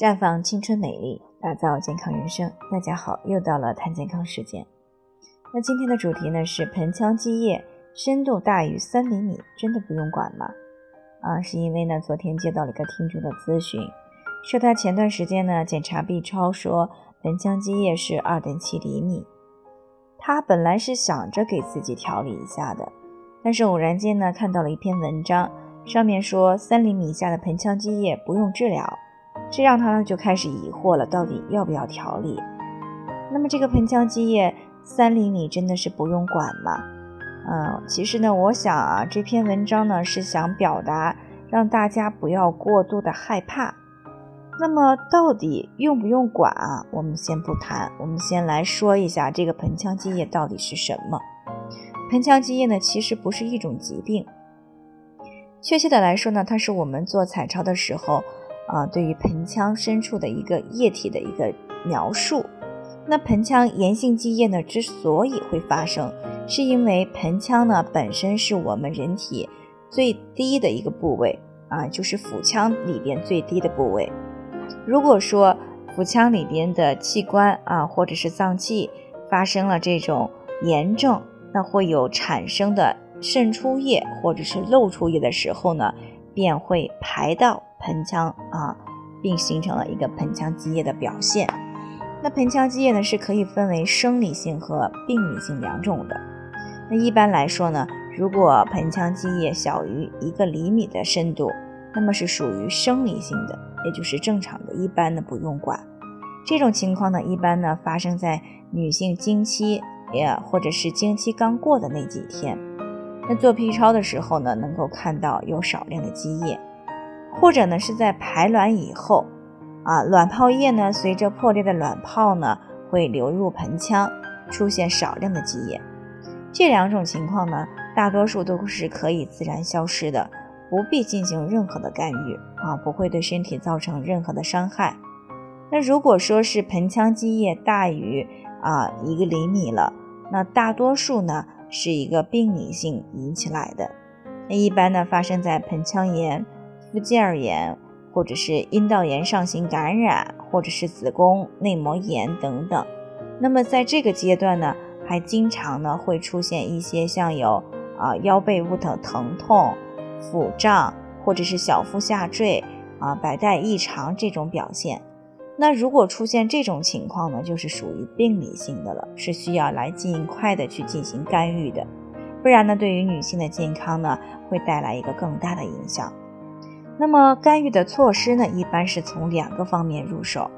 绽放青春美丽，打造健康人生。大家好，又到了谈健康时间。那今天的主题呢是盆腔积液深度大于三厘米，真的不用管吗？啊，是因为呢昨天接到了一个听众的咨询，说他前段时间呢检查 B 超，说盆腔积液是二点七厘米。他本来是想着给自己调理一下的，但是偶然间呢看到了一篇文章，上面说三厘米以下的盆腔积液不用治疗。这让他呢就开始疑惑了，到底要不要调理？那么这个盆腔积液三厘米真的是不用管吗？嗯，其实呢，我想啊，这篇文章呢是想表达让大家不要过度的害怕。那么到底用不用管啊？我们先不谈，我们先来说一下这个盆腔积液到底是什么。盆腔积液呢，其实不是一种疾病，确切的来说呢，它是我们做彩超的时候。啊，对于盆腔深处的一个液体的一个描述，那盆腔炎性积液呢，之所以会发生，是因为盆腔呢本身是我们人体最低的一个部位啊，就是腹腔里边最低的部位。如果说腹腔里边的器官啊，或者是脏器发生了这种炎症，那会有产生的渗出液或者是漏出液的时候呢，便会排到。盆腔啊，并形成了一个盆腔积液的表现。那盆腔积液呢，是可以分为生理性和病理性两种的。那一般来说呢，如果盆腔积液小于一个厘米的深度，那么是属于生理性的，也就是正常的，一般呢不用管。这种情况呢，一般呢发生在女性经期也或者是经期刚过的那几天。那做 B 超的时候呢，能够看到有少量的积液。或者呢是在排卵以后，啊，卵泡液呢随着破裂的卵泡呢会流入盆腔，出现少量的积液。这两种情况呢，大多数都是可以自然消失的，不必进行任何的干预啊，不会对身体造成任何的伤害。那如果说是盆腔积液大于啊一个厘米了，那大多数呢是一个病理性引起来的，那一般呢发生在盆腔炎。附件炎，或者是阴道炎上行感染，或者是子宫内膜炎等等。那么在这个阶段呢，还经常呢会出现一些像有啊腰背部的疼痛、腹胀，或者是小腹下坠啊白带异常这种表现。那如果出现这种情况呢，就是属于病理性的了，是需要来尽快的去进行干预的，不然呢，对于女性的健康呢，会带来一个更大的影响。那么干预的措施呢，一般是从两个方面入手，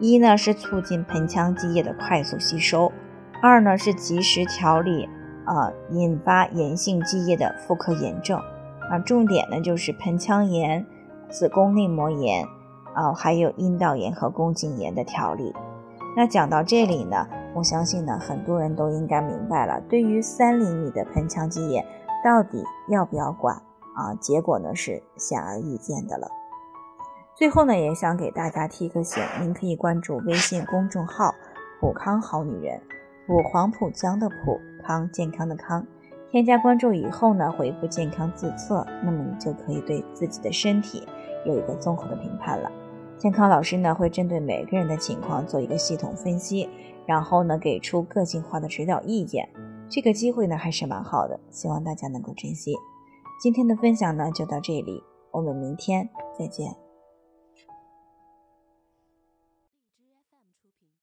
一呢是促进盆腔积液的快速吸收，二呢是及时调理啊引发炎性积液的妇科炎症啊，重点呢就是盆腔炎、子宫内膜炎啊，还有阴道炎和宫颈炎的调理。那讲到这里呢，我相信呢很多人都应该明白了，对于三厘米的盆腔积液，到底要不要管？啊，结果呢是显而易见的了。最后呢，也想给大家提个醒，您可以关注微信公众号“普康好女人”，普黄浦江的普康健康的康。添加关注以后呢，回复“健康自测”，那么你就可以对自己的身体有一个综合的评判了。健康老师呢会针对每个人的情况做一个系统分析，然后呢给出个性化的指导意见。这个机会呢还是蛮好的，希望大家能够珍惜。今天的分享呢就到这里，我们明天再见。